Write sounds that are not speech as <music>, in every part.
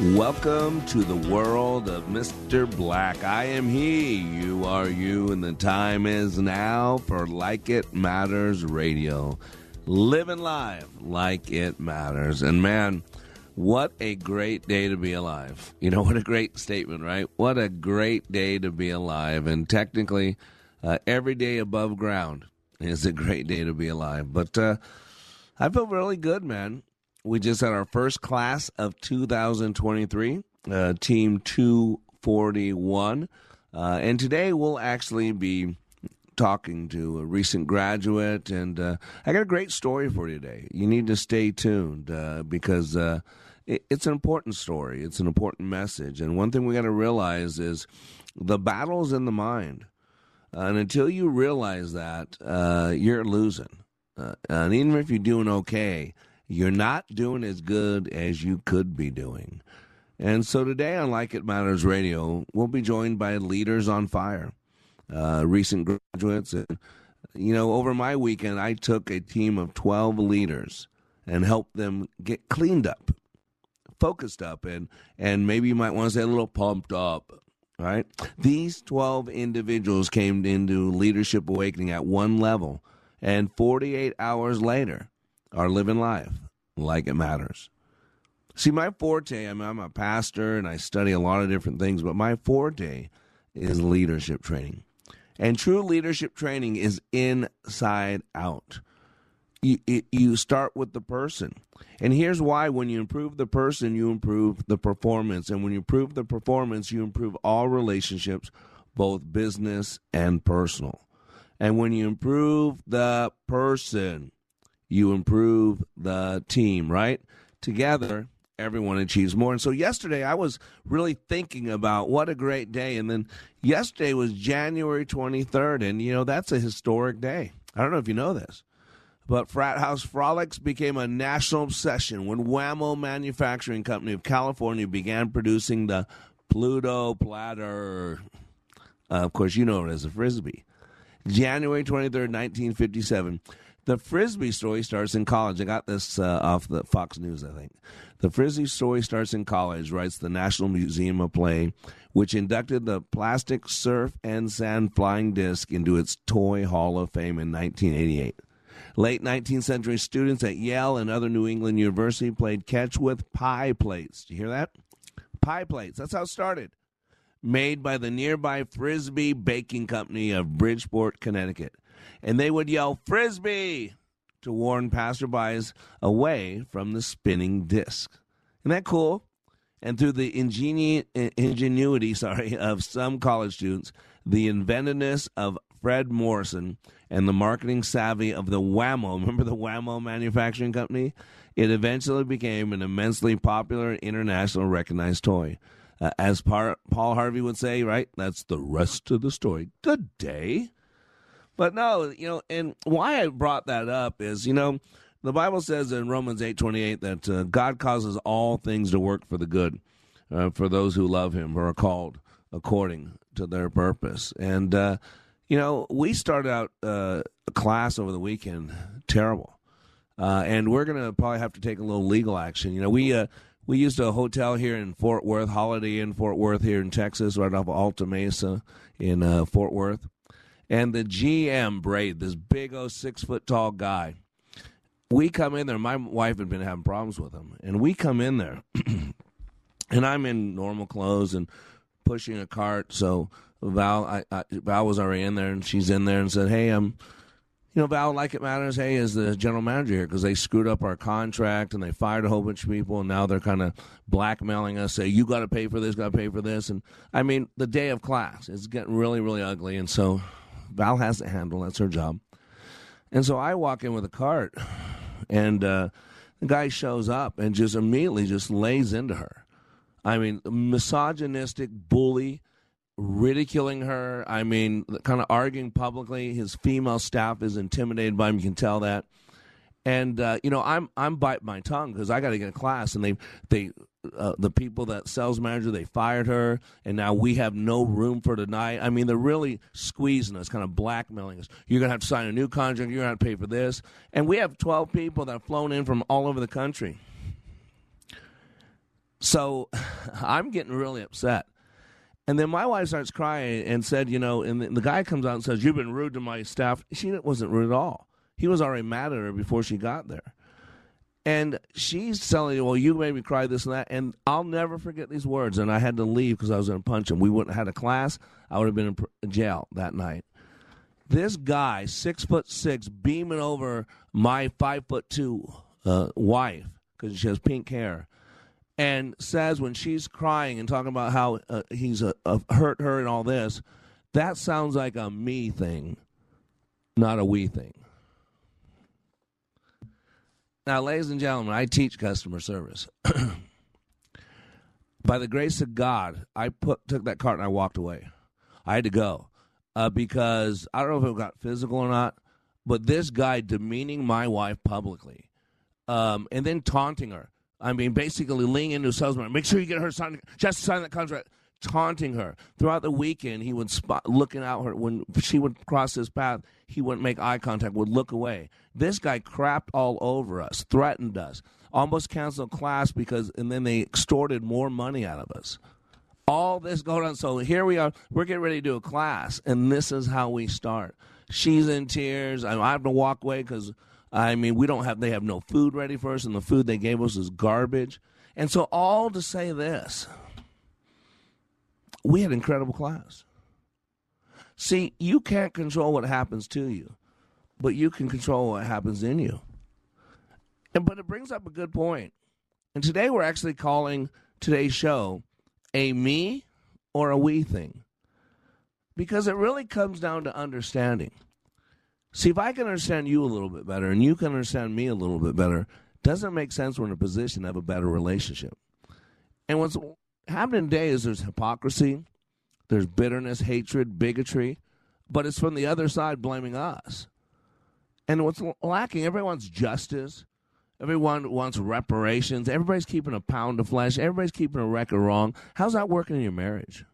Welcome to the world of Mr. Black. I am he, you are you, and the time is now for Like It Matters Radio. Living live like it matters. And man, what a great day to be alive. You know, <laughs> what a great statement, right? What a great day to be alive. And technically, uh, every day above ground is a great day to be alive. But uh, I feel really good, man we just had our first class of 2023, uh, Team 241. Uh, and today we'll actually be talking to a recent graduate. And uh, I got a great story for you today. You need to stay tuned uh, because uh, it, it's an important story, it's an important message. And one thing we got to realize is the battle's in the mind. and until you realize that, uh, you're losing. and even if you're doing okay, you're not doing as good as you could be doing. And so today on Like It Matters Radio, we'll be joined by leaders on fire, uh, recent graduates. And, you know, over my weekend, I took a team of 12 leaders and helped them get cleaned up, focused up, and, and maybe you might want to say a little pumped up. Right? These 12 individuals came into Leadership Awakening at one level, and 48 hours later, are living life like it matters. See, my forte, I mean, I'm a pastor and I study a lot of different things, but my forte is leadership training. And true leadership training is inside out. You, you start with the person. And here's why when you improve the person, you improve the performance. And when you improve the performance, you improve all relationships, both business and personal. And when you improve the person, you improve the team, right? Together, everyone achieves more. And so yesterday I was really thinking about what a great day. And then yesterday was January 23rd. And, you know, that's a historic day. I don't know if you know this, but Frat House Frolics became a national obsession when Wham-O Manufacturing Company of California began producing the Pluto Platter. Uh, of course, you know it as a Frisbee. January 23rd, 1957. The Frisbee story starts in college. I got this uh, off the Fox News, I think. The Frisbee story starts in college, writes the National Museum of Play, which inducted the plastic surf and sand flying disc into its Toy Hall of Fame in 1988. Late 19th century students at Yale and other New England University played catch with pie plates. Do you hear that? Pie plates. That's how it started. Made by the nearby Frisbee Baking Company of Bridgeport, Connecticut and they would yell frisbee to warn passerbys away from the spinning disc. Isn't that cool? And through the ingenu- ingenuity, <laughs> sorry, of some college students, the inventiveness of Fred Morrison, and the marketing savvy of the Wham-O, <laughs> remember the Wham-O manufacturing company? It eventually became an immensely popular, international recognized toy. Uh, as Par- Paul Harvey would say, right? That's the rest of the story. Good day. But no, you know, and why I brought that up is, you know, the Bible says in Romans 8:28 that uh, God causes all things to work for the good uh, for those who love him or are called according to their purpose. And uh, you know, we started out uh, a class over the weekend terrible. Uh, and we're going to probably have to take a little legal action. You know, we uh, we used a hotel here in Fort Worth, Holiday Inn Fort Worth here in Texas, right off of Alta Mesa in Fort Worth and the GM Braid, this big old six foot tall guy. We come in there. My wife had been having problems with him, and we come in there, <clears throat> and I'm in normal clothes and pushing a cart. So Val, I, I, Val was already in there, and she's in there and said, "Hey, I'm." Um, you know, Val, like it matters, hey, is the general manager here because they screwed up our contract and they fired a whole bunch of people, and now they're kind of blackmailing us, say, you got to pay for this, got to pay for this. And I mean, the day of class is getting really, really ugly. And so Val has to handle, that's her job. And so I walk in with a cart, and uh, the guy shows up and just immediately just lays into her. I mean, misogynistic bully ridiculing her. I mean, kind of arguing publicly. His female staff is intimidated by him. You can tell that. And uh, you know, I'm I'm biting my tongue because I got to get a class, and they they uh, the people that sales manager they fired her, and now we have no room for tonight. I mean, they're really squeezing us, kind of blackmailing us. You're gonna have to sign a new contract. You're gonna have to pay for this, and we have 12 people that have flown in from all over the country. So <laughs> I'm getting really upset. And then my wife starts crying and said, you know, and the, guy comes out and says, You've been rude to my staff. She wasn't rude at all. He was already mad at her before she got there. And she's telling you, well, you made me cry this and that. And I'll never forget these words. And I had to leave because I was going to punch him. We wouldn't have had a class. I would have been in jail that night. This guy, six foot six, beaming over my five foot two uh, wife because she has pink hair and says when she's crying and talking about how uh, he's uh, uh, hurt her and all this, that sounds like a me thing, not a we thing. Now, ladies and gentlemen, I teach customer service. <clears throat> By the grace of God, I put took that cart and I walked away. I had to go uh, because I don't know if it got physical or not, but this guy demeaning my wife publicly um, and then taunting her I mean, basically leaning into a salesman. Make sure you get her signed, just sign that contract. Taunting her throughout the weekend, he would spot looking out her when she would cross his path. He wouldn't make eye contact, would look away. This guy crapped all over us, threatened us, almost canceled class because, and then they extorted more money out of us. All this going on. So here we are. We're getting ready to do a class, and this is how we start. She's in tears. I have to walk away because I mean, we don't have, they have no food ready for us, and the food they gave us is garbage. And so, all to say this, we had incredible class. See, you can't control what happens to you, but you can control what happens in you. And, but it brings up a good point. And today we're actually calling today's show a me or a we thing. Because it really comes down to understanding. See, if I can understand you a little bit better and you can understand me a little bit better, doesn't make sense we're in a position to have a better relationship. And what's happening today is there's hypocrisy, there's bitterness, hatred, bigotry, but it's from the other side blaming us. And what's lacking, everyone's justice. Everyone wants reparations. Everybody's keeping a pound of flesh. Everybody's keeping a record wrong. How's that working in your marriage?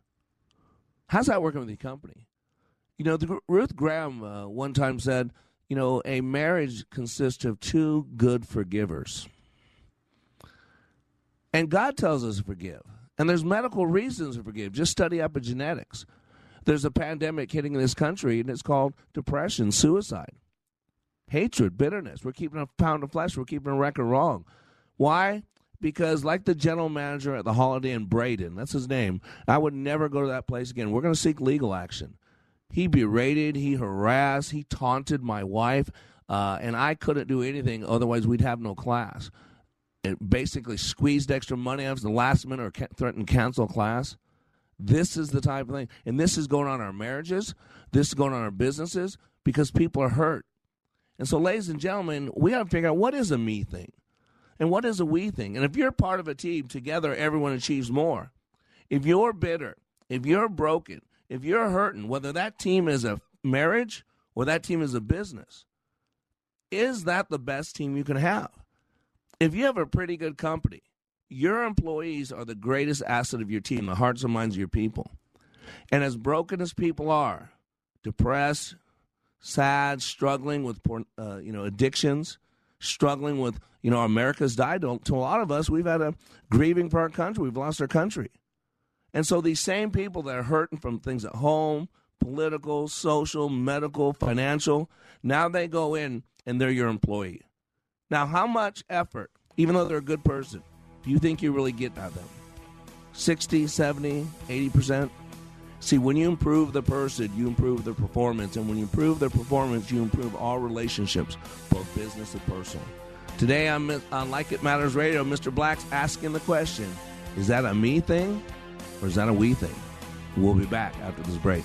How's that working with your company? You know, the, Ruth Graham uh, one time said, you know, a marriage consists of two good forgivers. And God tells us to forgive. And there's medical reasons to forgive. Just study epigenetics. There's a pandemic hitting this country, and it's called depression, suicide, hatred, bitterness. We're keeping a pound of flesh. We're keeping a record wrong. Why? Because, like the general manager at the Holiday Inn, Braden, that's his name, I would never go to that place again. We're going to seek legal action. He berated, he harassed, he taunted my wife, uh, and I couldn't do anything. Otherwise, we'd have no class. It basically squeezed extra money out of the last minute or ca- threatened cancel class. This is the type of thing, and this is going on our marriages. This is going on our businesses because people are hurt. And so, ladies and gentlemen, we got to figure out what is a me thing and what is a we thing. And if you're part of a team, together everyone achieves more. If you're bitter, if you're broken, if you're hurting, whether that team is a marriage or that team is a business, is that the best team you can have? If you have a pretty good company, your employees are the greatest asset of your team, the hearts and minds of your people. And as broken as people are, depressed, sad, struggling with uh, you know addictions, struggling with you know America's died. To a lot of us, we've had a grieving for our country. We've lost our country. And so these same people that are hurting from things at home, political, social, medical, financial, now they go in and they're your employee. Now, how much effort, even though they're a good person, do you think you really get out of them? 60, 70, 80%. See, when you improve the person, you improve their performance. And when you improve their performance, you improve all relationships, both business and personal. Today I'm on Like It Matters Radio. Mr. Black's asking the question Is that a me thing or is that a we thing? We'll be back after this break.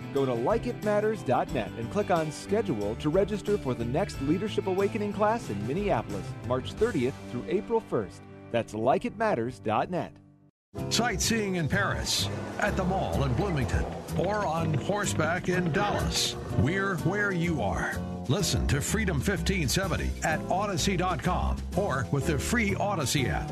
Go to likeitmatters.net and click on schedule to register for the next Leadership Awakening class in Minneapolis, March 30th through April 1st. That's likeitmatters.net. Sightseeing in Paris, at the mall in Bloomington, or on horseback in Dallas. We're where you are. Listen to Freedom 1570 at Audacy.com or with the free Audacy app.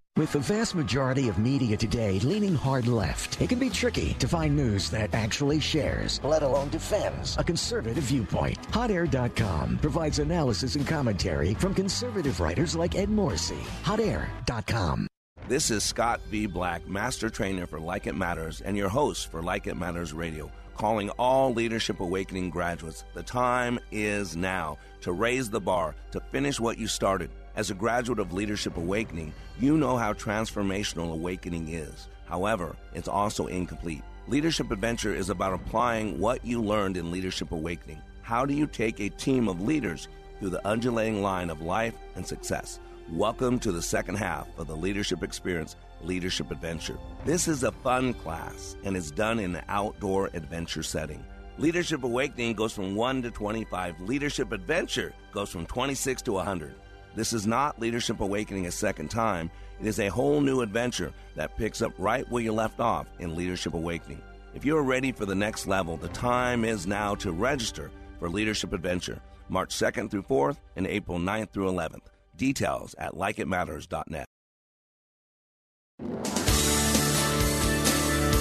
With the vast majority of media today leaning hard left, it can be tricky to find news that actually shares, let alone defends, a conservative viewpoint. HotAir.com provides analysis and commentary from conservative writers like Ed Morrissey. HotAir.com. This is Scott V. Black, Master Trainer for Like It Matters, and your host for Like It Matters Radio, calling all Leadership Awakening graduates. The time is now to raise the bar, to finish what you started. As a graduate of Leadership Awakening, you know how transformational awakening is. However, it's also incomplete. Leadership Adventure is about applying what you learned in Leadership Awakening. How do you take a team of leaders through the undulating line of life and success? Welcome to the second half of the Leadership Experience Leadership Adventure. This is a fun class and is done in an outdoor adventure setting. Leadership Awakening goes from 1 to 25. Leadership Adventure goes from 26 to 100. This is not Leadership Awakening a second time. It is a whole new adventure that picks up right where you left off in Leadership Awakening. If you're ready for the next level, the time is now to register for Leadership Adventure, March 2nd through 4th and April 9th through 11th. Details at likeitmatters.net.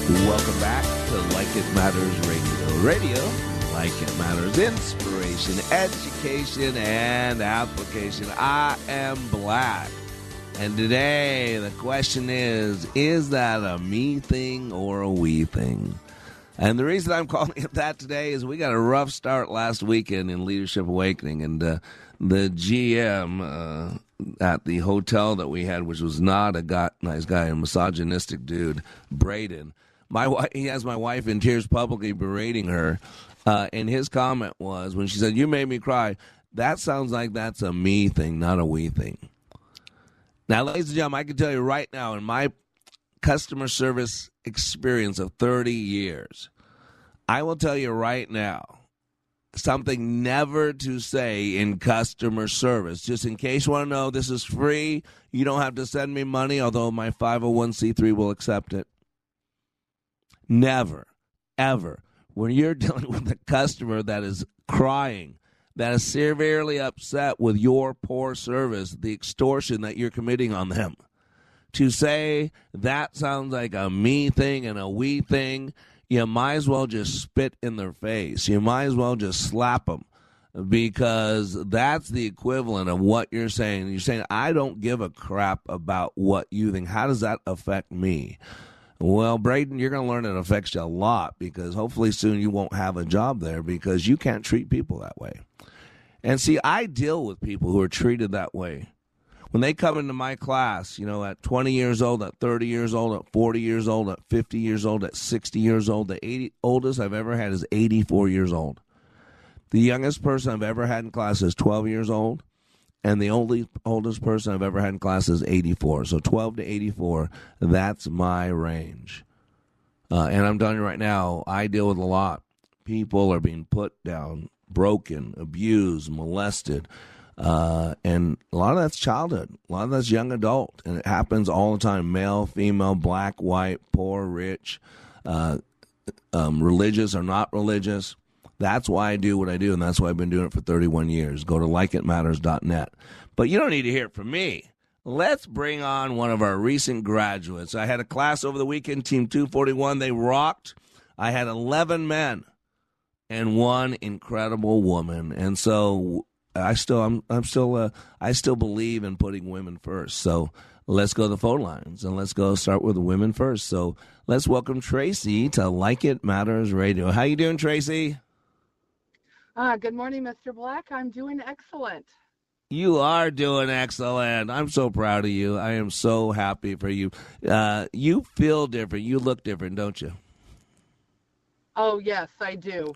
Welcome back to Like It Matters Radio. Radio, like it matters, inspiration, education, and application. I am black. And today the question is is that a me thing or a we thing? And the reason I'm <laughs> calling it that today is we got a rough start last weekend in Leadership Awakening. And uh, the GM uh, at the hotel that we had, which was not a nice guy, a misogynistic dude, Braden. My he has my wife in tears publicly berating her. Uh, and his comment was when she said, You made me cry, that sounds like that's a me thing, not a we thing. Now, ladies and gentlemen, I can tell you right now, in my customer service experience of 30 years, I will tell you right now something never to say in customer service. Just in case you want to know, this is free. You don't have to send me money, although my 501c3 will accept it. Never, ever, when you're <laughs> dealing with a customer that is crying, that is severely upset with your poor service, the extortion that you're committing on them, to say that sounds like a me thing and a we thing, you might as well just spit in their face. You might as well just slap them because that's the equivalent of what you're saying. You're saying, I don't give a crap about what you think. How does that affect me? Well, Braden, you're going to learn it affects you a lot because hopefully soon you won't have a job there because you can't treat people that way. And see, I deal with people who are treated that way. When they come into my class, you know, at 20 years old, at 30 years old, at 40 years old, at 50 years old, at 60 years old, the 80, oldest I've ever had is 84 years old. The youngest person I've ever had in class is 12 years old and the only oldest person I've ever had in class is 84. So 12 to 84, that's my range. Uh, and I'm telling you right now, I deal with a lot. People are being put down, broken, abused, molested. Uh, and a lot of that's childhood. A lot of that's young adult. And it happens all the time male, female, black, white, poor, rich, uh, um, religious or not religious. That's why I do what I do, and that's why I've been doing it for 31 years. Go to likeitmatters.net. But you don't need to hear it from me. Let's bring on one of our recent graduates. I had a class over the weekend, Team 241. They rocked. I had 11 men and one incredible woman. And so I still, I'm, I'm still, uh, I still believe in putting women first. So let's go to the phone lines and let's go start with the women first. So let's welcome Tracy to Like It Matters Radio. How you doing, Tracy? Uh, good morning, Mr. Black. I'm doing excellent. You are doing excellent. I'm so proud of you. I am so happy for you. Uh, you feel different. You look different, don't you? Oh, yes, I do.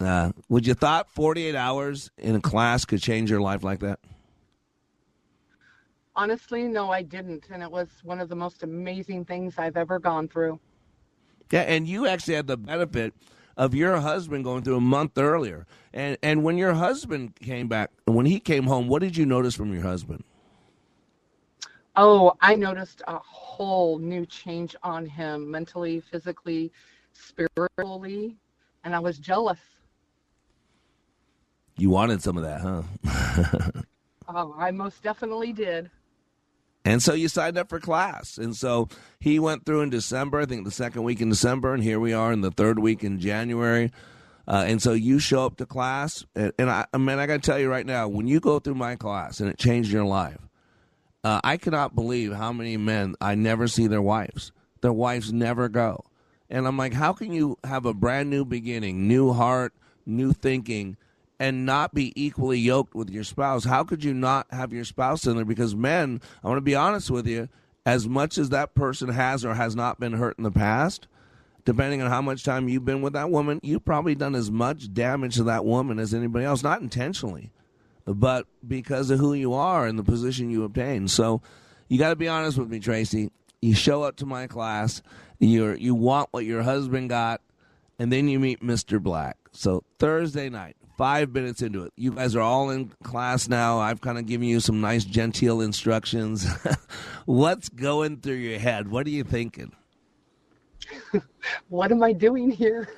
Uh, would you thought 48 hours in a class could change your life like that? Honestly, no, I didn't. And it was one of the most amazing things I've ever gone through. Yeah, and you actually had the benefit of your husband going through a month earlier. And and when your husband came back, when he came home, what did you notice from your husband? Oh, I noticed a whole new change on him mentally, physically, spiritually, and I was jealous. You wanted some of that, huh? <laughs> oh, I most definitely did. And so you signed up for class. And so he went through in December, I think the second week in December, and here we are in the third week in January. Uh, and so you show up to class, and, and I, mean, I got to tell you right now, when you go through my class and it changed your life, uh, I cannot believe how many men I never see their wives. Their wives never go. And I'm like, how can you have a brand new beginning, new heart, new thinking, and not be equally yoked with your spouse? How could you not have your spouse in there? Because men, I want to be honest with you, as much as that person has or has not been hurt in the past, depending on how much time you've been with that woman, you've probably done as much damage to that woman as anybody else, not intentionally, but because of who you are and the position you obtain. So you got to be honest with me, Tracy. You show up to my class, you you want what your husband got, and then you meet Mr. Black. So Thursday night, five minutes into it. You guys are all in class now. I've kind of given you some nice, genteel instructions. <laughs> What's going through your head? What are you thinking? <laughs> what am I doing here?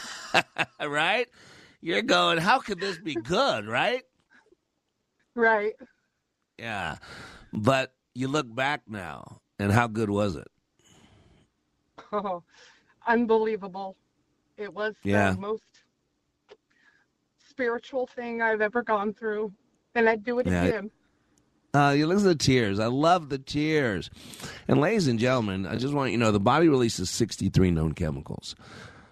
<laughs> right? You're going, how could this be good, right? Right. Yeah. But you look back now, and how good was it? Oh, unbelievable. It was yeah. the most spiritual thing I've ever gone through, and I'd do it Yeah. again. Uh, you listen to the tears. I love the tears. And ladies and gentlemen, I just want you to know the body releases 63 known chemicals.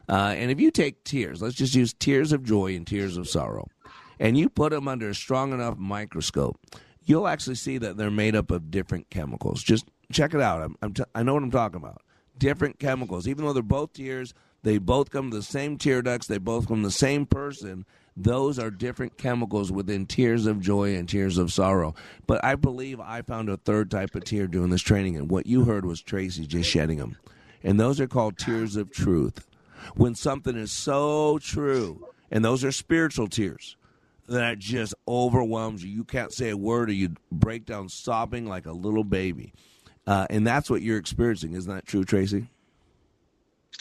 Uh, and if you take tears, let's just use tears of joy and tears of sorrow, and you put them under a strong enough microscope, you'll actually see that they're made up of different chemicals. Just check it out. I'm, I'm t- I know what I'm talking about. Different chemicals. Even though they're both tears, they both come from the same tear ducts, they both come from the same person. Those are different chemicals within tears of joy and tears of sorrow. But I believe I found a third type of tear doing this training, and what you heard was Tracy just shedding them. And those are called tears of truth. When something is so true, and those are spiritual tears, that just overwhelms you. You can't say a word, or you break down sobbing like a little baby. Uh, and that's what you're experiencing. Isn't that true, Tracy?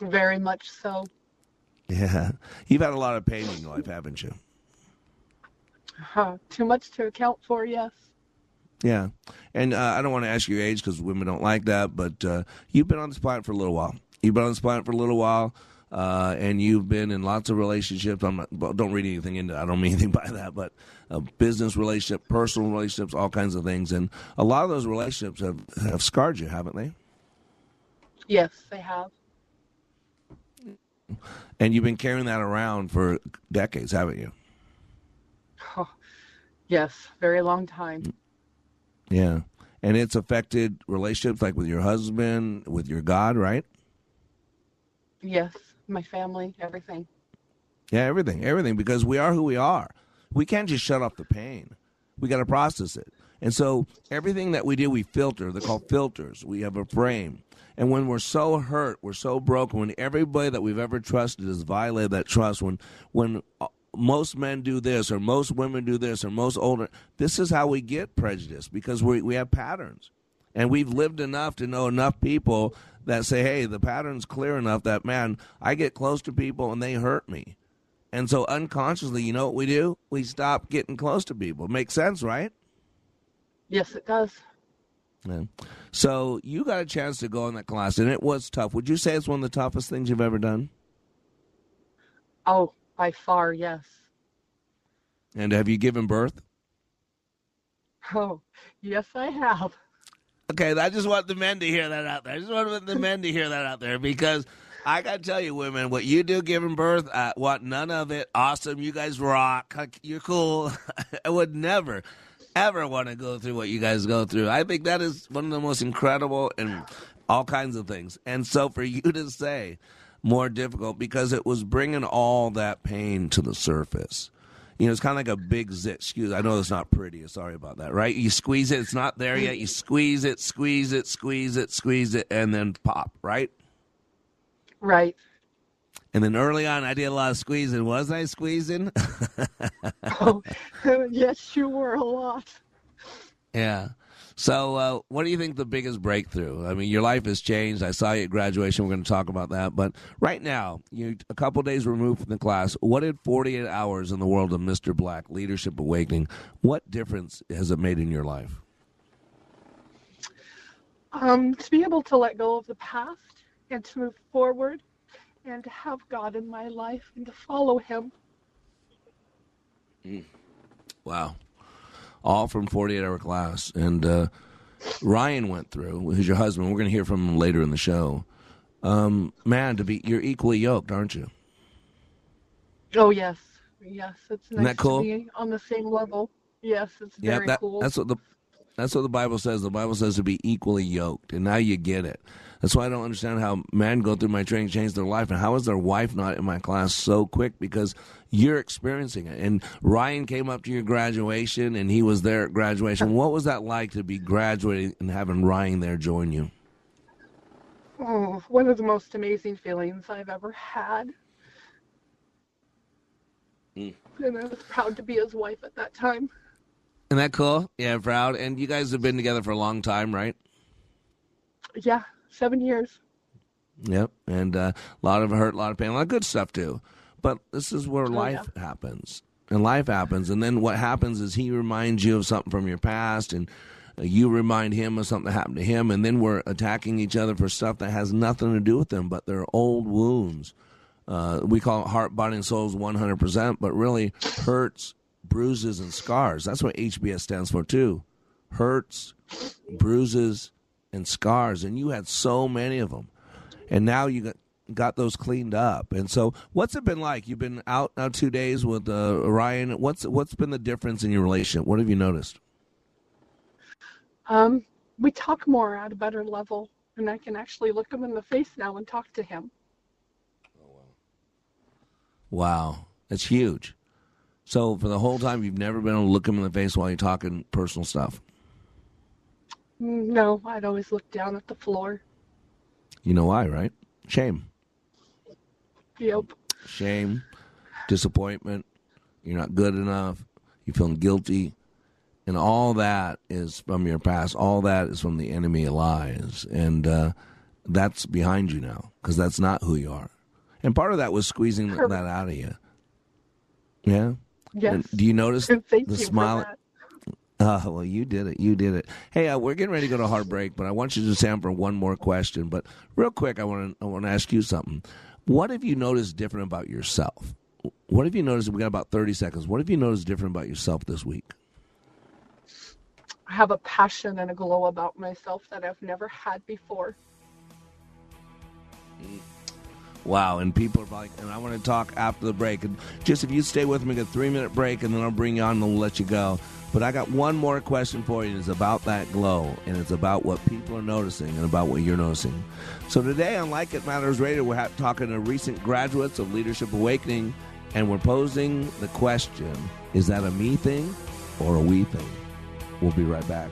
Very much so. Yeah. You've had a lot of pain in your life, haven't you? Uh, too much to account for, yes. Yeah. And uh, I don't want to ask your age because women don't like that, but uh, you've been on this planet for a little while. You've been on this planet for a little while. Uh, and you've been in lots of relationships. I'm not, don't read anything into. I don't mean <laughs> anything by that, but uh, business relationship, personal relationships, all kinds of things. And a lot of those relationships have have scarred you, haven't they? Yes, they have. And you've been carrying that around for decades, haven't you? Oh, yes, very long time. Yeah. And it's affected relationships like with your husband, with your God, right? Yes, my family, everything. Yeah, everything, everything, because we are who we are. We can't just shut off the pain. We got to process it. And so everything that we do, we filter. They're called filters. We have a frame. And when we're so hurt, we're so broken, when everybody that we've ever trusted has violated that trust, when when uh, most men do this or most women do this or most older, this is how we get prejudice because we we have patterns. And we've lived enough to know enough people that say, "Hey, the pattern's clear enough that man, I get close to people and they hurt me." And so unconsciously, you know what we do? We stop getting close to people. Makes sense, right? Yes, it does. Yeah. So you got a chance to go in that class, and it was tough. Would you say it's one of the toughest things you've ever done? Oh, by far, yes. And have you given birth? <laughs> Oh, yes, I have. Okay, I just want the men to hear that out there. I just want the men to hear that out there because I got to tell you, women, what you do giving birth, uh, I want none of it. Awesome. You guys rock. You're cool. <laughs> I would never, ever want to go through what you guys go through. I think that is one of the most incredible and all kinds of things. And so for you to say more difficult because it was bringing all that pain to the surface. You know, it's kind of like a big zit. Excuse, I know it's not pretty. Sorry about that. Right? You squeeze it. It's not there yet. You squeeze it, squeeze it, squeeze it, squeeze it, and then pop. Right? Right. And then early on, I did a lot of squeezing. Was I squeezing? <laughs> oh, <laughs> yes, you were a lot. Yeah. So, uh, what do you think the biggest breakthrough? I mean, your life has changed. I saw you at graduation. We're going to talk about that. But right now, you a couple days removed from the class. What did 48 hours in the world of Mr. Black Leadership Awakening? What difference has it made in your life? Um, to be able to let go of the past and to move forward and to have God in my life and to follow Him. Mm. Wow. All from 48 hour class. And uh, Ryan went through, who's your husband. We're going to hear from him later in the show. Um, man, to be you're equally yoked, aren't you? Oh yes, yes. It's nice that cool? to be on the same level. Yes, it's Yeah, very that, cool. that's what the that's what the Bible says. The Bible says to be equally yoked, and now you get it. That's why I don't understand how men go through my training, change their life, and how is their wife not in my class so quick? Because you're experiencing it. And Ryan came up to your graduation, and he was there at graduation. What was that like to be graduating and having Ryan there join you? Oh, one of the most amazing feelings I've ever had. Mm. And I was proud to be his wife at that time. Isn't that cool? Yeah, proud. And you guys have been together for a long time, right? Yeah, seven years. Yep. And uh, a lot of hurt, a lot of pain, a lot of good stuff too. But this is where Oh, life happens. And life happens. And then what happens is he reminds you of something from your past and uh, you remind him of something that happened to him. And then we're attacking each other for stuff that has nothing to do with them, but they're old wounds. Uh, we call it heart, body, and souls 100%, but really hurts, bruises, and scars. That's what HBS stands for too. Hurts, bruises, and scars. And you had so many of them. And now you got, got those cleaned up. And so, what's it been like? You've been out now two days with uh, Ryan. What's what's been the difference in your relationship? What have you noticed? Um, we talk more at a better level, and I can actually look him in the face now and talk to him. Wow, that's huge. So, for the whole time, you've never been able to look him in the face while you're talking personal stuff. No, I'd always look down at the floor. You know why, right? Shame. Yep. shame, disappointment, you're not good enough, you're feeling guilty, and all that is from your past. All that is from the enemy of lies, and uh, that's behind you now because that's not who you are. And part of that was squeezing that out of you. Yeah. Yes. And do you notice the smile? <laughs> Oh, well, you did it. You did it. Hey, uh, we're getting ready to go to hard break, but I want you to stand for one more question. But real quick, I want to I want to ask you something. What have you noticed different about yourself? What have you noticed? We got about thirty seconds. What have you noticed different about yourself this week? I have a passion and a glow about myself that I've never had before. Wow, and people are like, and I want to talk after the break. And just if you stay with me, get a three minute break, and then I'll bring you on and we'll let you go. But I got one more question for you. It's about that glow, and it's about what people are noticing and about what you're noticing. So today on Like It Matters Radio, we're talking to recent graduates of Leadership Awakening, and we're posing the question: Is that a me thing or a we thing? We'll be right back.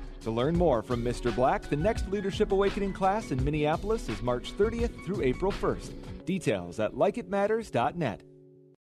To learn more from Mr. Black, the next Leadership Awakening class in Minneapolis is March 30th through April 1st. Details at likeitmatters.net.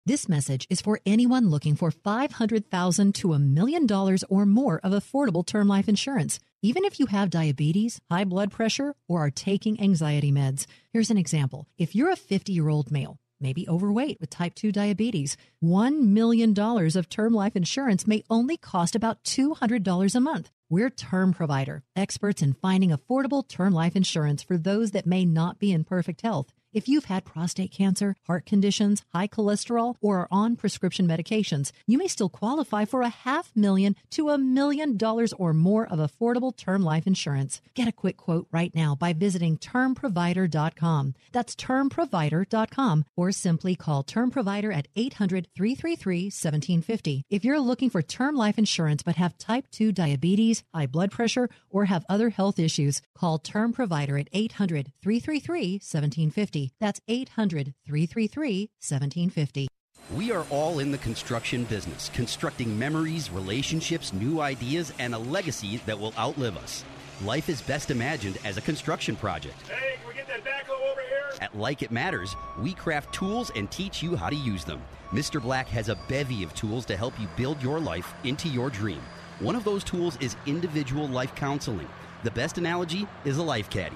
This message is for anyone looking for $500,000 to a million dollars or more of affordable term life insurance. Even if you have diabetes, high blood pressure, or are taking anxiety meds. Here's an example. If you're a 50 year old male, maybe overweight with type 2 diabetes, $1 million of term life insurance may only cost about $200 a month. We're Term Provider, experts in finding affordable term life insurance for those that may not be in perfect health. If you've had prostate cancer, heart conditions, high cholesterol, or are on prescription medications, you may still qualify for a half million to a million dollars or more of affordable term life insurance. Get a quick quote right now by visiting termprovider.com. That's termprovider.com or simply call Term Provider at 800 333 1750. If you're looking for term life insurance but have type 2 diabetes, high blood pressure, or have other health issues, call Term Provider at 800 333 1750. That's 800 333 1750. We are all in the construction business, constructing memories, relationships, new ideas, and a legacy that will outlive us. Life is best imagined as a construction project. Hey, can we get that backhoe over here? At Like It Matters, we craft tools and teach you how to use them. Mr. Black has a bevy of tools to help you build your life into your dream. One of those tools is individual life counseling. The best analogy is a life caddy,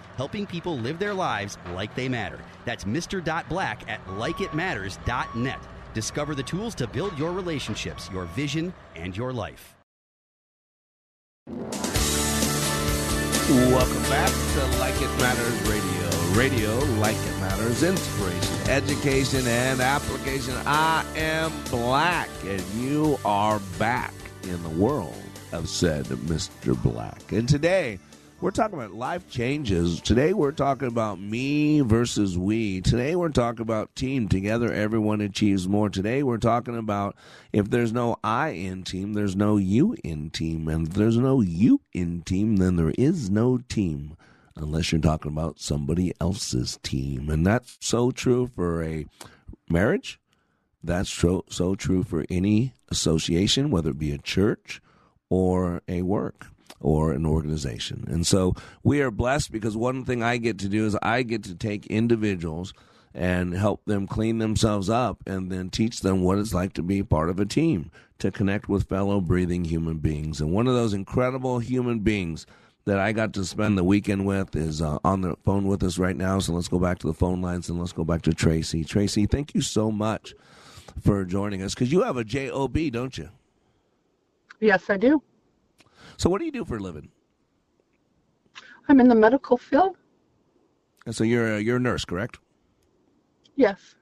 Helping people live their lives like they matter. That's Mr. Black at likeitmatters.net. Discover the tools to build your relationships, your vision, and your life. Welcome back to Like It Matters Radio. Radio, like it matters, inspiration, education, and application. I am black, and you are back in the world of said Mr. Black. And today, we're talking about life changes. Today we're talking about me versus we. Today we're talking about team. Together everyone achieves more. Today we're talking about if there's no I in team, there's no you in team. And if there's no you in team, then there is no team. Unless you're talking about somebody else's team. And that's so true for a marriage. That's so, so true for any association, whether it be a church or a work or an organization. And so we are blessed because one thing I get to do is I get to take individuals and help them clean themselves up and then teach them what it's like to be part of a team, to connect with fellow breathing human beings. And one of those incredible human beings that I got to spend the weekend with is uh, on the phone with us right now. So let's go back to the phone lines and let's go back to Tracy. Tracy, thank you so much for joining us because you have a JOB, don't you? Yes, I do. So, what do you do for a living? I'm in the medical field. And so you're a, you're a nurse, correct? Yes.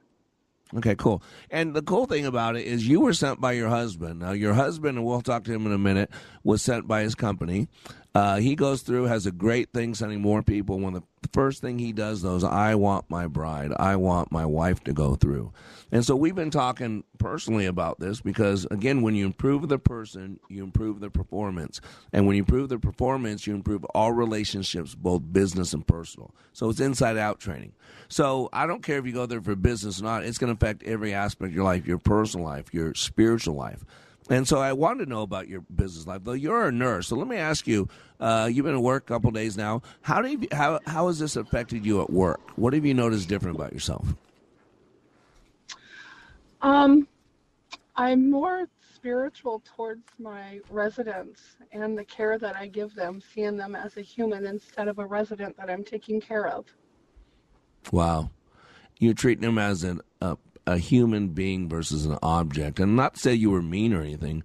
Okay, cool. And the cool thing about it is you were sent by your husband. Now, your husband, and we'll talk to him in a minute, was sent by his company. Uh, he goes through, has a great thing sending more people. One of the first thing he does, though, is I want my bride, I want my wife to go through. And so we've been talking personally about this because, again, when you improve the person, you improve the performance. And when you improve the performance, you improve all relationships, both business and personal. So it's inside out training. So I don't care if you go there for business or not, it's going to affect every aspect of your life, your personal life, your spiritual life. And so I want to know about your business life. Though you're a nurse, so let me ask you: uh, You've been at work a couple days now. How do you, how how has this affected you at work? What have you noticed different about yourself? Um, I'm more spiritual towards my residents and the care that I give them, seeing them as a human instead of a resident that I'm taking care of. Wow, you're treating them as an, a a human being versus an object. And not to say you were mean or anything,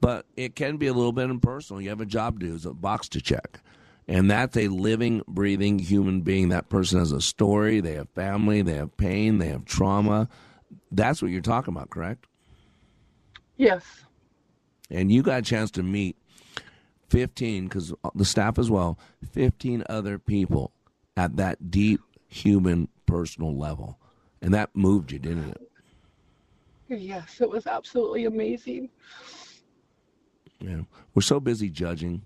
but it can be a little bit impersonal. You have a job to do, it's a box to check. And that's a living, breathing human being. That person has a story, they have family, they have pain, they have trauma. That's what you're talking about, correct? Yes. And you got a chance to meet 15, because the staff as well, 15 other people at that deep human personal level. And that moved you, didn't it? Yes, it was absolutely amazing. Yeah. We're so busy judging.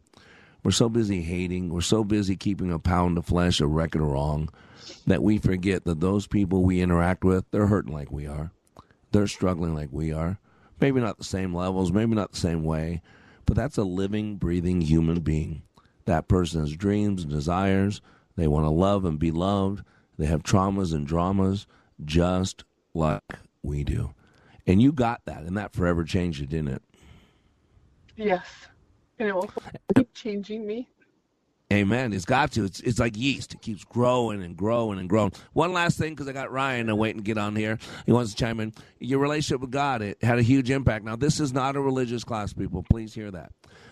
We're so busy hating. We're so busy keeping a pound of flesh, a record of wrong, that we forget that those people we interact with, they're hurting like we are. They're struggling like we are. Maybe not the same levels, maybe not the same way, but that's a living, breathing human being. That person has dreams and desires. They want to love and be loved. They have traumas and dramas just like we do. And you got that, and that forever changed you, didn't it? Yes. And it will keep changing me. Amen. It's got to. It's it's like yeast. It keeps growing and growing and growing. One last thing, because I got Ryan uh, waiting to get on here. He wants to chime in. Your relationship with God it had a huge impact. Now, this is not a religious class, people. Please hear that.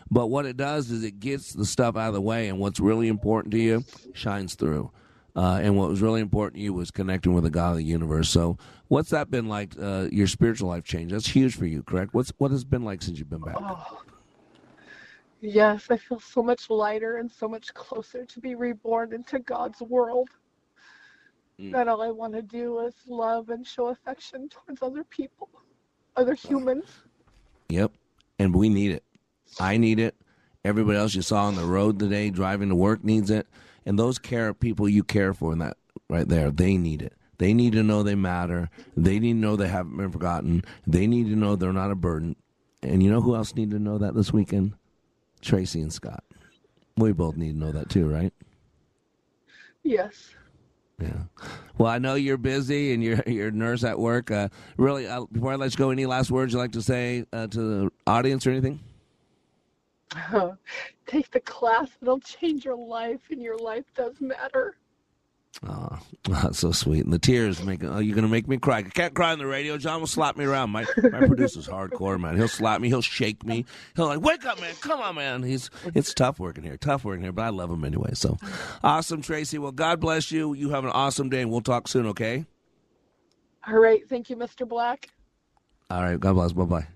But what it does is it gets the stuff out of the way, and what's really important to you shines through. Uh, and what was really important to you was connecting with the God of the universe. So, what's that been like? Uh, your spiritual life change. That's huge for you, correct? What's what has been like since you've been back? Oh. <sighs> Yes, I feel so much lighter and so much closer to be reborn into God's world. Mm. That all I want to do is love and show affection towards other people, other humans. Yep, and we need it. I need it. Everybody else you saw on the road today driving to work needs it and those care people you care for in that right there, they need it. They need to know they matter. They need to know they haven't been forgotten. They need to know they're not a burden. And you know who else need to know that this weekend? Tracy and Scott. We both need to know that too, right? Yes. Yeah. Well, I know you're busy and you're <laughs> you're a nurse at work. Uh, really, uh, before I let you go, any last words you'd like to say uh, to the audience or anything? <laughs> take the class. It'll change your life, and your life does matter. Oh, that's so sweet. And the tears make oh, you're gonna make me cry. I can't cry on the radio. John will slap me around. My my <laughs> producer's hardcore, man. He'll slap me, he'll shake me. He'll like, wake up, man. Come on, man. He's it's tough working here. Tough working here, but I love him anyway. So awesome, Tracy. Well, God bless you. You have an awesome day and we'll talk soon, okay? All right. Thank you, Mr. Black. All right, God bless. Bye bye.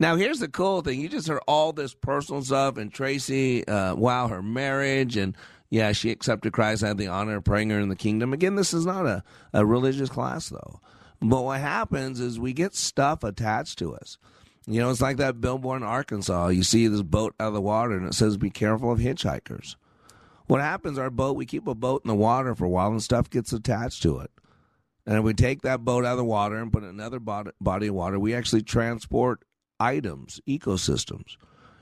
Now, here's the cool thing. You just heard all this personal stuff, and Tracy, uh, wow, her marriage, and yeah, she accepted Christ, had the honor of praying her in the kingdom. Again, this is not a, a religious class, though. But what happens is we get stuff attached to us. You know, it's like that billboard in Arkansas. You see this boat out of the water, and it says, Be careful of hitchhikers. What happens, our boat, we keep a boat in the water for a while, and stuff gets attached to it. And if we take that boat out of the water and put another body of water, we actually transport items, ecosystems.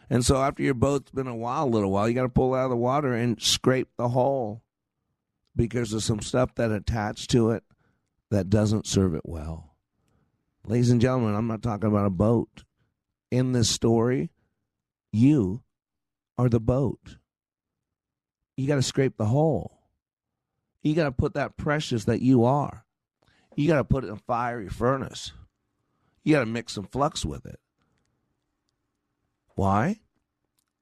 And so after your boat's been a while, a little while, you got to pull out of the water and scrape the hull because there's some stuff that attached to it that doesn't serve it well. Ladies and gentlemen, I'm not talking about a boat. In this story, you are the boat. You got to scrape the hull. You got to put that precious that you are. You got to put it in a fiery furnace. You got to mix some flux with it. Why?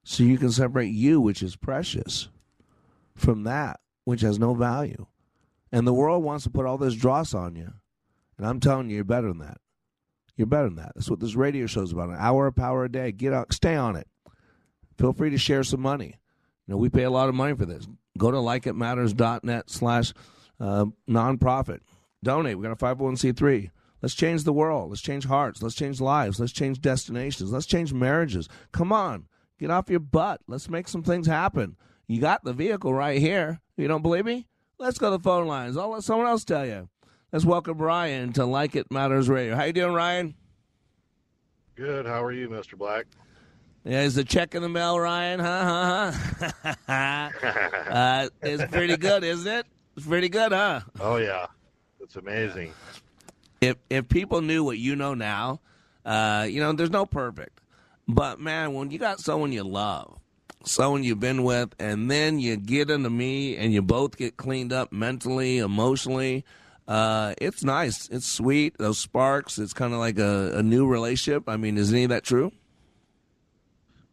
So you can separate you, which is precious, from that which has no value. And the world wants to put all this dross on you. And I'm telling you, you're better than that. You're better than that. That's what this radio show is about. An hour of power a day. Get out, stay on it. Feel free to share some money. You know, we pay a lot of money for this. Go to likeitmatters.net slash uh, nonprofit. Donate. We got a 501c3. Let's change the world. Let's change hearts. Let's change lives. Let's change destinations. Let's change marriages. Come on. Get off your butt. Let's make some things happen. You got the vehicle right here. You don't believe me? Let's go to the phone lines. I'll let someone else tell you. Let's welcome Ryan to Like It Matters Radio. How you doing, Ryan? Good. How are you, Mr. Black? Yeah, is the check in the mail, Ryan? Huh? Huh? Huh? <laughs> uh, it's pretty good, isn't it? It's pretty good, huh? Oh yeah, it's amazing. If if people knew what you know now, uh, you know, there's no perfect, but man, when you got someone you love, someone you've been with, and then you get into me, and you both get cleaned up mentally, emotionally. Uh, it's nice. It's sweet. Those sparks. It's kind of like a, a new relationship. I mean, is any of that true?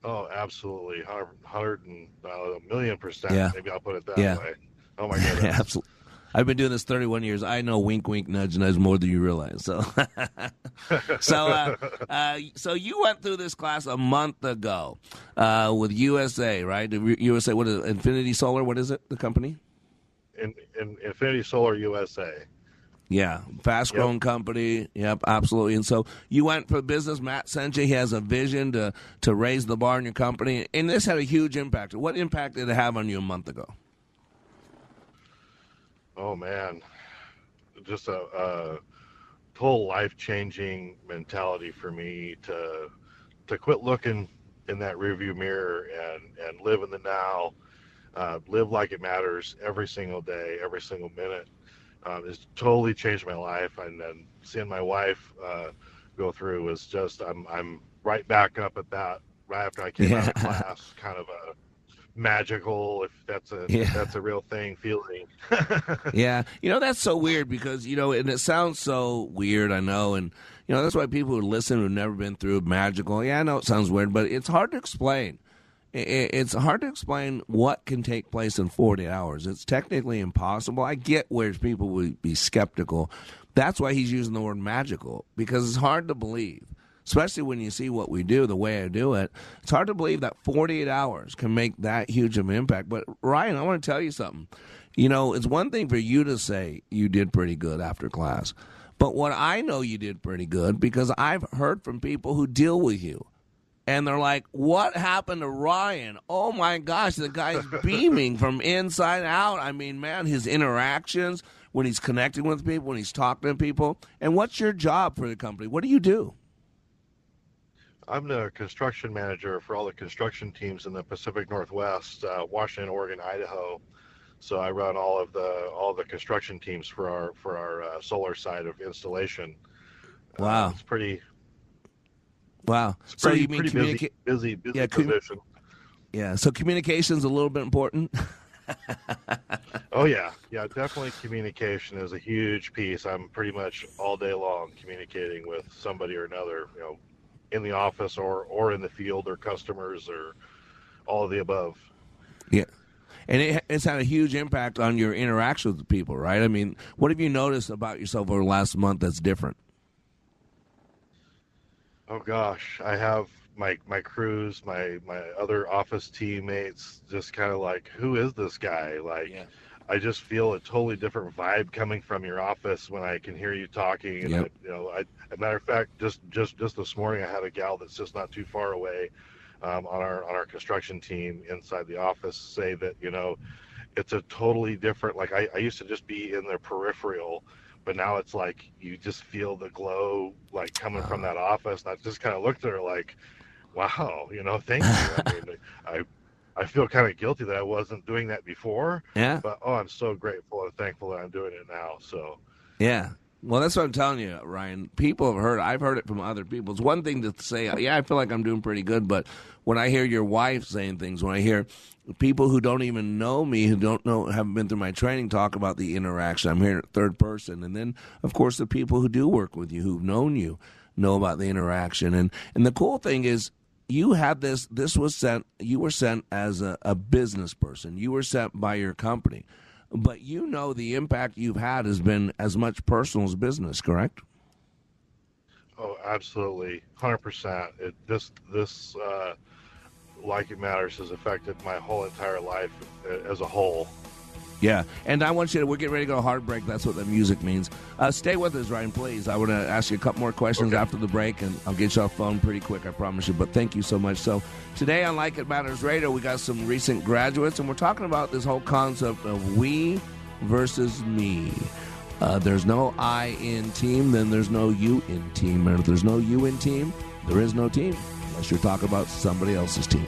Oh, absolutely, hundred and uh, a million percent. Yeah. Maybe I'll put it that Yeah. way. Oh my <laughs> goodness. Absolutely. I've been doing this 31 years. I know wink, wink, nudge, nudge more than you realize. So, <laughs> so, uh, uh, so you went through this class a month ago uh, with USA, right? USA, what is it? Infinity Solar? What is it? The company? In, in Infinity Solar USA. Yeah, fast growing company. Yep, absolutely. And so you went for business. Matt sent you. He has a vision to to raise the bar in your company, and this had a huge impact. What impact did it have on you a month ago? Oh man, just a, a total life changing mentality for me to to quit looking in that rearview mirror and and live in the now, uh, live like it matters every single day, every single minute. Um, it's totally changed my life, and then seeing my wife uh, go through was just I'm I'm right back up at that right after I came out of Yeah. <laughs> class, kind of a magical, if that's a Yeah. if that's a real thing, feeling. <laughs> yeah, you know that's so weird because you know, and it sounds so weird. I know, and you know that's why people who listen who've never been through magical. Yeah, I know it sounds weird, but it's hard to explain. It's hard to explain what can take place in 40 hours. It's technically impossible. I get where people would be skeptical. That's why he's using the word magical because it's hard to believe, especially when you see what we do, the way I do it. It's hard to believe that 48 hours can make that huge of an impact. But Ryan, I want to tell you something. You know, it's one thing for you to say you did pretty good after class. But what I know you did pretty good because I've heard from people who deal with you. And they're like, what happened to Ryan? Oh my gosh, the guy's <laughs> beaming from inside out. I mean, man, his interactions, when he's connecting with people, when he's talking to people. And what's your job for the company? What do you do? I'm the construction manager for all the construction teams in the Pacific Northwest, uh, Washington, Oregon, Idaho. So I run all of the all the construction teams for our for our uh, solar side of installation. Wow. It's pretty Wow. it's so pretty, you mean pretty communica- busy, busy, busy Yeah, position. Yeah, so communication's a little bit important. <laughs> Oh yeah, yeah, definitely. Communication is a huge piece. I'm pretty much all day long communicating with somebody or another. You know, in the office or or in the field or customers or all of the above. Yeah. And it, it's had a huge impact on your interaction with people, right? I mean, what have you noticed about yourself over the last month that's different? Oh gosh, I have my my crews, my my other office teammates, just kind of like, who is this guy? Like, I just feel a totally different vibe coming from your office when I can hear you talking. And Yep. I, you know, I, as a matter of fact, just just just this morning, I had a gal that's just not too far away um, on our on our construction team inside the office say that you know, it's a totally different. Like I, I used to just be in the peripheral. But now it's like you just feel the glow like coming from that office. And I just kind of looked at her like, wow, you know, thank you. I <laughs> mean, I I feel kind of guilty that I wasn't doing that before. Yeah. But oh, I'm so grateful and thankful that I'm doing it now. So Yeah. Well, that's what I'm telling you, Ryan. People have heard. I've heard it from other people. It's one thing to say, "Yeah, I feel like I'm doing pretty good," but when I hear your wife saying things, when I hear people who don't even know me, who don't know, haven't been through my training, talk about the interaction, I'm hearing it third person, and then of course the people who do work with you, who've known you, know about the interaction, and and the cool thing is. You had this. This was sent. You were sent as a, a business person. You were sent by your company but you know the impact you've had has been as much personal as business, correct? Oh, absolutely, hundred percent. It this this uh, like it matters has affected my whole entire life uh, as a whole. Yeah, and I want you to. We're getting ready to go hard break. That's what the music means. Uh, stay with us, Ryan, please. I want to ask you a couple more questions okay. after the break, and I'll get you off phone pretty quick. I promise you. But thank you so much. So today on Like It Matters Radio, we got some recent graduates, and we're talking about this whole concept of we versus me. Uh, there's no I in team, then there's no you in team. And if there's no you in team, there is no team unless you're talking about somebody else's team.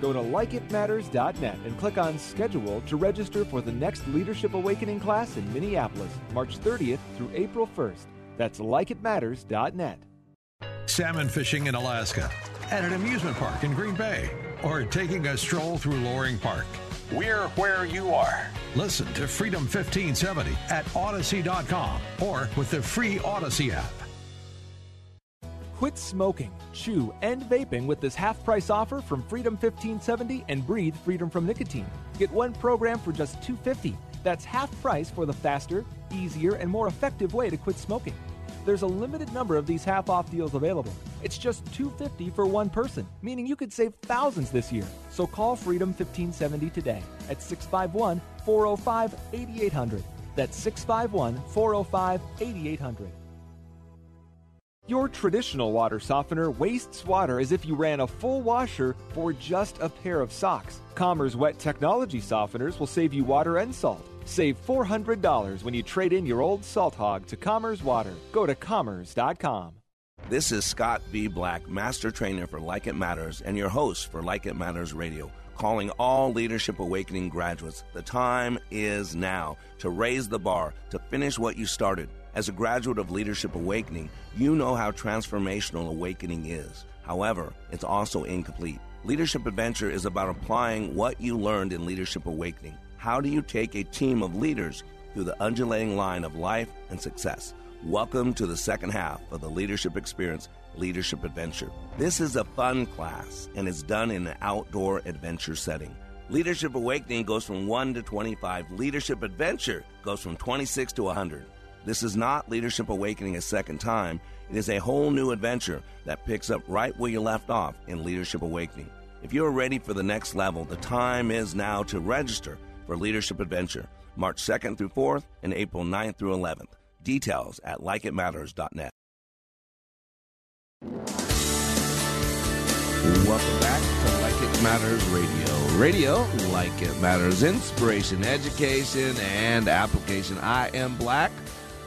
Go to likeitmatters.net and click on Schedule to register for the next Leadership Awakening class in Minneapolis, March 30th through April 1st. That's likeitmatters.net. Salmon fishing in Alaska, at an amusement park in Green Bay, or taking a stroll through Loring Park. We're where you are. Listen to Freedom 1570 at Audacy.com or with the free Audacy app. Quit smoking, chew, and vaping with this half price offer from Freedom 1570 and breathe freedom from nicotine. Get one program for just 250. That's half price for the faster, easier, and more effective way to quit smoking. There's a limited number of these half off deals available. It's just 250 for one person, meaning you could save thousands this year. So call Freedom 1570 today at 651 405 8800. That's 651 405 8800. Your traditional water softener wastes water as if you ran a full washer for just a pair of socks. Commerce Wet Technology softeners will save you water and salt. Save $400 when you trade in your old salt hog to Commerce Water. Go to commerce.com. This is Scott B. Black, Master Trainer for Like It Matters and your host for Like It Matters Radio, calling all Leadership Awakening graduates. The time is now to raise the bar, to finish what you started. As a graduate of Leadership Awakening, you know how transformational awakening is. However, it's also incomplete. Leadership Adventure is about applying what you learned in Leadership Awakening. How do you take a team of leaders through the undulating line of life and success? Welcome to the second half of the Leadership Experience Leadership Adventure. This is a fun class and is done in an outdoor adventure setting. Leadership Awakening goes from 1 to 25. Leadership Adventure goes from 26 to 100. This is not Leadership Awakening a second time. It is a whole new adventure that picks up right where you left off in Leadership Awakening. If you are ready for the next level, the time is now to register for Leadership Adventure, March 2nd through 4th and April 9th through 11th. Details at likeitmatters.net. Welcome back to Like It Matters Radio. Radio, like it matters, inspiration, education, and application. I am Black.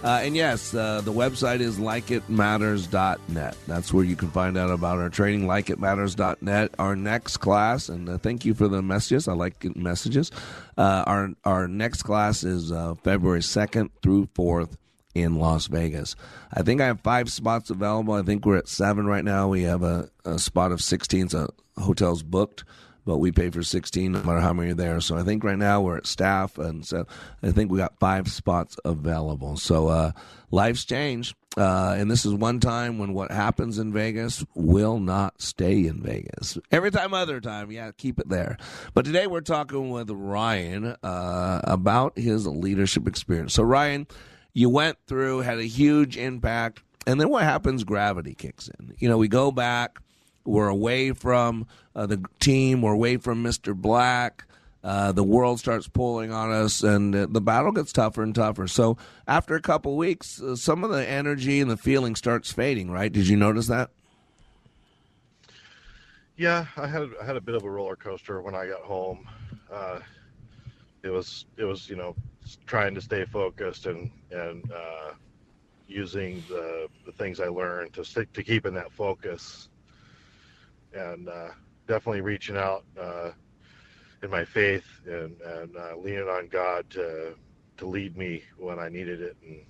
Uh, and yes, uh, the website is likeitmatters.net. That's where you can find out about our training, likeitmatters.net. Our next class, and uh, thank you for the messages. I like messages. Uh, our, our next class is uh, February 2nd through 4th in Las Vegas. I think I have five spots available. I think we're at seven right now. We have a, a spot of 16, so hotel's booked but we pay for 16 no matter how many are there. So I think right now we're at staff, and so I think we got five spots available. So uh, life's changed. Uh, and this is one time when what happens in Vegas will not stay in Vegas. Every time, other time, yeah, keep it there. But today we're talking with Ryan uh, about his leadership experience. So, Ryan, you went through, had a huge impact, and then what happens? Gravity kicks in. You know, we go back we're away from uh, the team. We're away from Mr. Black. Uh, the world starts pulling on us, and the battle gets tougher and tougher. So after a couple weeks, uh, some of the energy and the feeling starts fading. Right? Did you notice that? Yeah, I had I had a bit of a roller coaster when I got home. Uh, it was it was you know trying to stay focused and and uh, using the the things I learned to stick to keeping that focus, and uh, definitely reaching out uh, in my faith and and uh, leaning on God to to lead me when I needed it and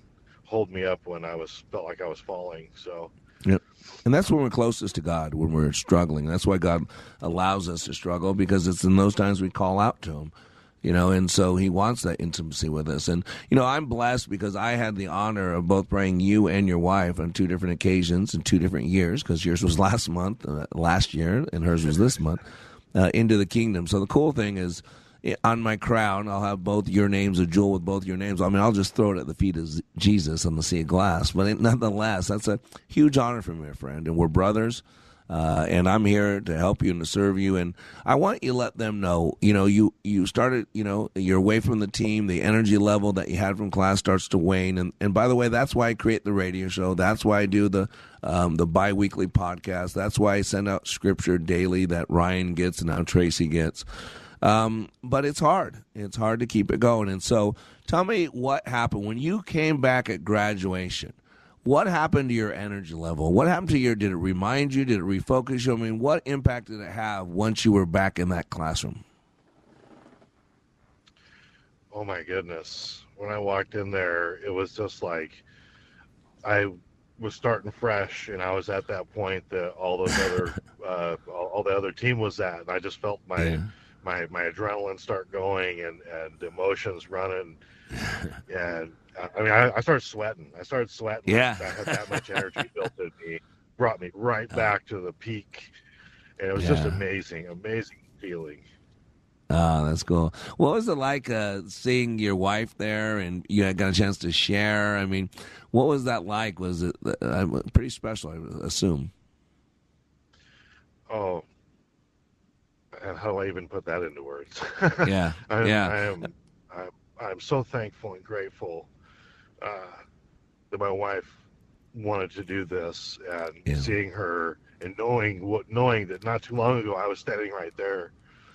hold me up when I was felt like I was falling. So. Yep. And that's when we're closest to God, when we're struggling. That's why God allows us to struggle because it's in those times we call out to Him you know, and so he wants that intimacy with us. And, you know, I'm blessed because I had the honor of both praying you and your wife on two different occasions in two different years, because yours was <laughs> last month, uh, last year, and hers was this month, uh, into the kingdom. So the cool thing is, on my crown, I'll have both your names, a jewel with both your names. I mean, I'll just throw it at the feet of Jesus on the sea of glass. But nonetheless, that's a huge honor for me, friend. And we're brothers. Uh, and I'm here to help you and to serve you. And I want you to let them know, you know, you, you started, you know, you're away from the team. The energy level that you had from class starts to wane. And, and by the way, that's why I create the radio show. That's why I do the, um, the biweekly podcast. That's why I send out scripture daily that Ryan gets and now Tracy gets. Um, but it's hard. It's hard to keep it going. And so tell me what happened when you came back at graduation what happened to your energy level? What happened to your? Did it remind you? Did it refocus you? I mean, what impact did it have once you were back in that classroom? Oh my goodness! When I walked in there, it was just like I was starting fresh, and I was at that point that all those other, <laughs> uh, all, all, the other team was at, and I just felt my yeah. my my adrenaline start going and and emotions running, <laughs> and I mean, I, I, started sweating. I started sweating. Yeah. I had that much energy built in me, brought me right back to the peak. And it was yeah. just amazing, amazing feeling. Oh, that's cool. What was it like uh, seeing your wife there and you had got a chance to share? I mean, what was that like? Was it uh, pretty special, I assume? Oh, how do I even put that into words? <laughs> Yeah, I, yeah. I am, I'm, I'm so thankful and grateful uh, that my wife wanted to do this, and yeah. seeing her and knowing what, knowing that not too long ago I was standing right there,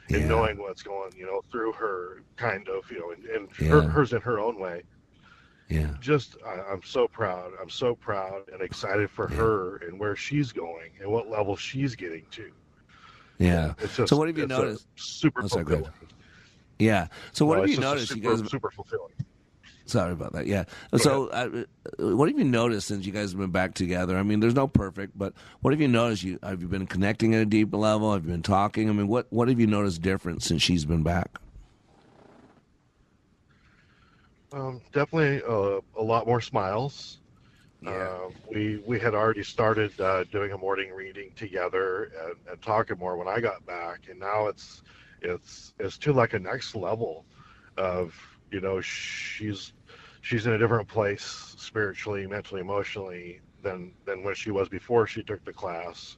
and yeah. knowing what's going, you know, through her kind of, you know, and, and yeah. her, hers in her own way. Yeah. Just, I, am so proud. I'm so proud and excited for her and where she's going and what level she's getting to. Yeah. Just, so what have you noticed? Super oh, fulfilling. Yeah. So what have you noticed? Super, you guys super fulfilling. Sorry about that. Yeah. So, uh, what have you noticed since you guys have been back together? I mean, there's no perfect, but what have you noticed? You have you been connecting at a deep level? Have you been talking? I mean, what what have you noticed different since she's been back? Um, definitely uh, a lot more smiles. Yeah. Uh, we we had already started uh, doing a morning reading together and, and, talking more when I got back, and now it's it's it's to like a next level of you know she's she's in a different place spiritually, mentally, emotionally than than when she was before she took the class.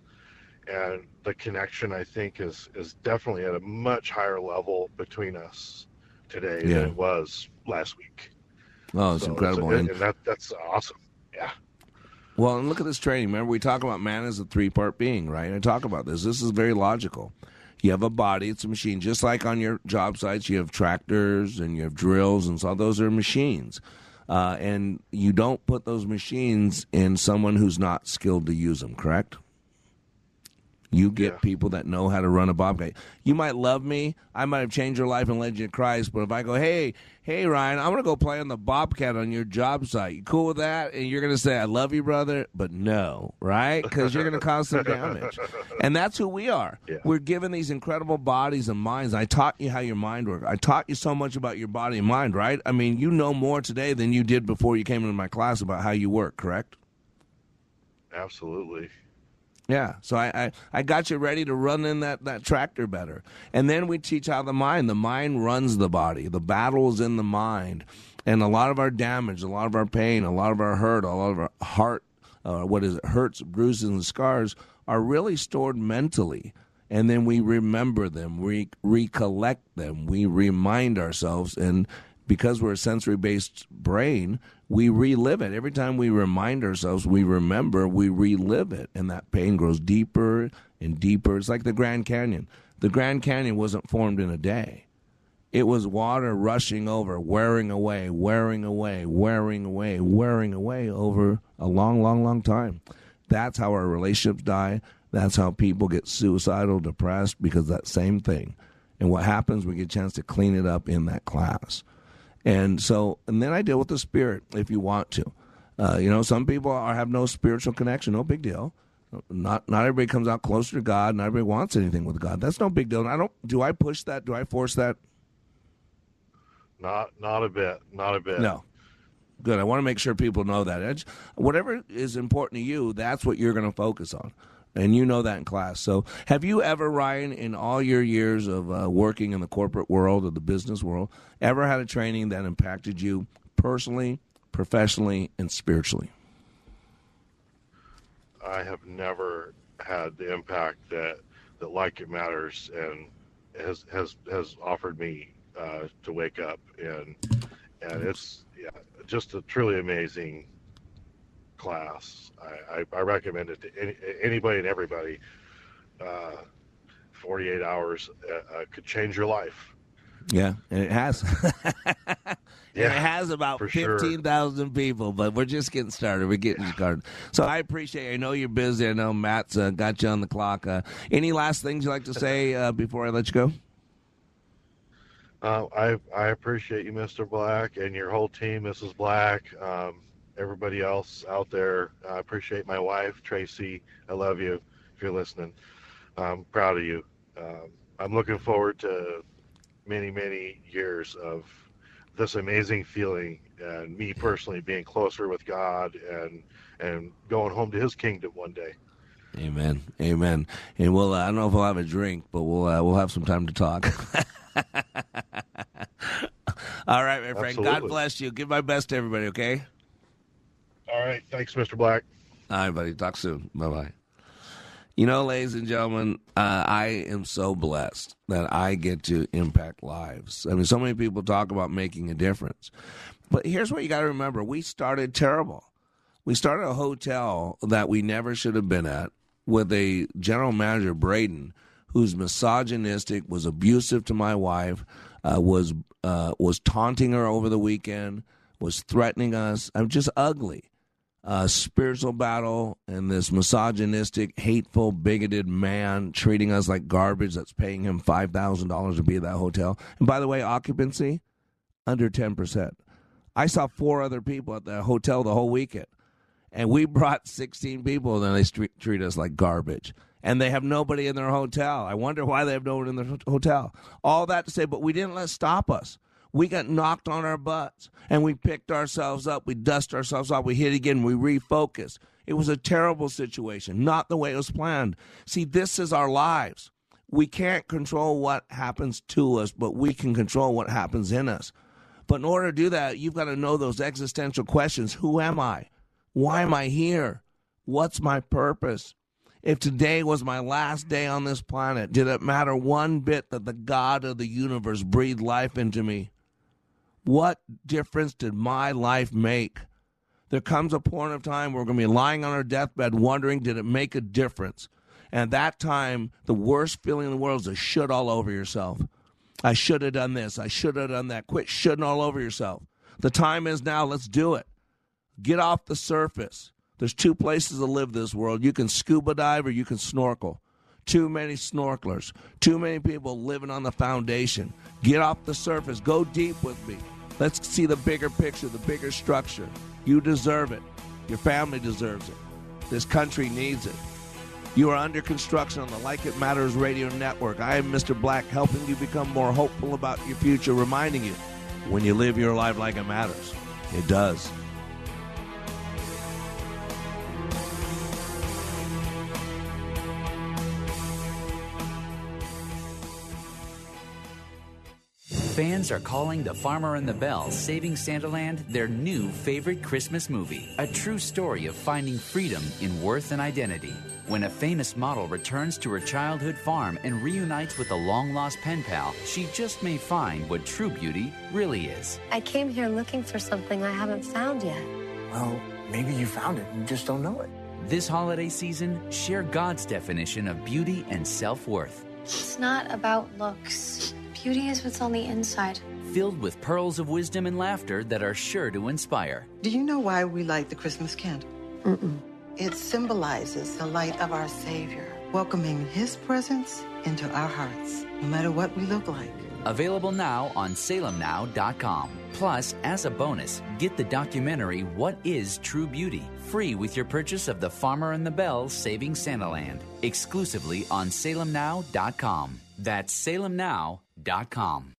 And the connection, I think, is is definitely at a much higher level between us today yeah. than it was last week. Oh, it's so incredible, it's, and, and that that's awesome. Yeah. Well, and look at this training. Remember, we talk about man as a three part being, right? I talk about this. This is very logical. You have a body, it's a machine. Just like on your job sites, you have tractors and you have drills, and so those are machines. Uh, and you don't put those machines in someone who's not skilled to use them, correct? You get yeah. people that know how to run a bobcat. You might love me. I might have changed your life and led you to Christ. But if I go, hey, hey, Ryan, I'm going to go play on the bobcat on your job site. You cool with that? And you're going to say, I love you, brother. But no, right? Because you're going to cause some damage. <laughs> And that's who we are. Yeah. We're given these incredible bodies and minds. I taught you how your mind works. I taught you so much about your body and mind, right? I mean, you know more today than you did before you came into my class about how you work, correct? Absolutely. Yeah, so I, I, I, got you ready to run in that, that tractor better. And then we teach how the mind, the mind runs the body. The battle is in the mind. And a lot of our damage, a lot of our pain, a lot of our hurt, a lot of our heart, uh, what is it, hurts, bruises, and scars are really stored mentally. And then we remember them, we recollect them, we remind ourselves, and because we're a sensory based brain, we relive it. Every time we remind ourselves, we remember, we relive it. And that pain grows deeper and deeper. It's like the Grand Canyon. The Grand Canyon wasn't formed in a day. It was water rushing over, wearing away, wearing away, wearing away, wearing away over a long, long, long time. That's how our relationships die. That's how people get suicidal, depressed, because that same thing. And what happens, we get a chance to clean it up in that class. And so, and then I deal with the spirit if you want to. Uh, you know, some people are, have no spiritual connection, no big deal. Not not everybody comes out closer to God. Not everybody wants anything with God. That's no big deal. I don't. Do I push that? Do I force that? Not not a bit. Not a bit. No. Good. I want to make sure people know that. It's, whatever is important to you, that's what you're going to focus on. And you know that in class. So, have you ever, Ryan, in all your years of uh, working in the corporate world or the business world, ever had a training that impacted you personally, professionally, and spiritually? I have never had the impact that that Like It Matters and has has has offered me uh, to wake up and and it's yeah, just a truly amazing class. I, I, I recommend it to any, anybody and everybody. Uh, 48 hours uh, uh, could change your life. Yeah, and it has. <laughs> Yeah, it has about for sure. fifteen thousand people, but we're just getting started. We're getting started. So I appreciate. it. I know you're busy. I know Matt's uh, got you on the clock. Uh, any last things you'd like to say uh, before I let you go? Uh, I I appreciate you, Mr. Black, and your whole team, Mrs. Black. Um, everybody else out there. I appreciate my wife, Tracy. I love you. If you're listening, I'm proud of you. Um, I'm looking forward to many, many years of this amazing feeling and me personally being closer with God and and going home to His kingdom one day. Amen. Amen. And we'll. Uh, I don't know if we'll have a drink, but we'll uh, we'll have some time to talk. <laughs> All right, my friend. God bless you. Give my best to everybody. Okay. All right. Thanks, Mr. Black. All right, buddy. Talk soon. Bye bye. You know, ladies and gentlemen, uh, I am so blessed that I get to impact lives. I mean, so many people talk about making a difference. But here's what you got to remember we started terrible. We started a hotel that we never should have been at with a general manager, Braden, who's misogynistic, was abusive to my wife, uh, was uh, was taunting her over the weekend, was threatening us. I'm just ugly uh, spiritual battle and this misogynistic, hateful, bigoted man treating us like garbage that's paying him $5,000 to be at that hotel. And by the way, occupancy, under 10%. I saw four other people at the hotel the whole weekend. And we brought 16 people, and then they street, treat us like garbage. And they have nobody in their hotel. I wonder why they have no one in their hotel. All that to say, but we didn't let stop us. We got knocked on our butts and we picked ourselves up. We dust ourselves off. We hit again. We refocus. It was a terrible situation, not the way it was planned. See, this is our lives. We can't control what happens to us, but we can control what happens in us. But in order to do that, you've got to know those existential questions Who am I? Why am I here? What's my purpose? If today was my last day on this planet, did it matter one bit that the God of the universe breathed life into me? What difference did my life make? There comes a point of time where we're going to be lying on our deathbed wondering, did it make a difference? And at that time, the worst feeling in the world is to should all over yourself. I should have done this. I should have done that. Quit shooting all over yourself. The time is now. Let's do it. Get off the surface. There's two places to live this world. You can scuba dive or you can snorkel. Too many snorkelers. Too many people living on the foundation. Get off the surface. Go deep with me. Let's see the bigger picture, the bigger structure. You deserve it. Your family deserves it. This country needs it. You are under construction on the Like It Matters radio network. I am Mr. Black, helping you become more hopeful about your future, reminding you when you live your life like it matters, it does. Fans are calling The Farmer and the Belle Saving Santaland their new favorite Christmas movie. A true story of finding freedom in worth and identity. When a famous model returns to her childhood farm and reunites with a long lost pen pal, she just may find what true beauty really is. I came here looking for something I haven't found yet. Well, maybe you found it and just don't know it. This holiday season, share God's definition of beauty and self worth. It's not about looks. Beauty is what's on the inside. Filled with pearls of wisdom and laughter that are sure to inspire. Do you know why we light the Christmas candle? Mm-mm. It symbolizes the light of our Savior, welcoming His presence into our hearts, no matter what we look like. Available now on salemnow.com. Plus, as a bonus, get the documentary What is True Beauty? Free with your purchase of The Farmer and the Belle Saving Santaland. Exclusively on salemnow.com. That's salemnow.com. Three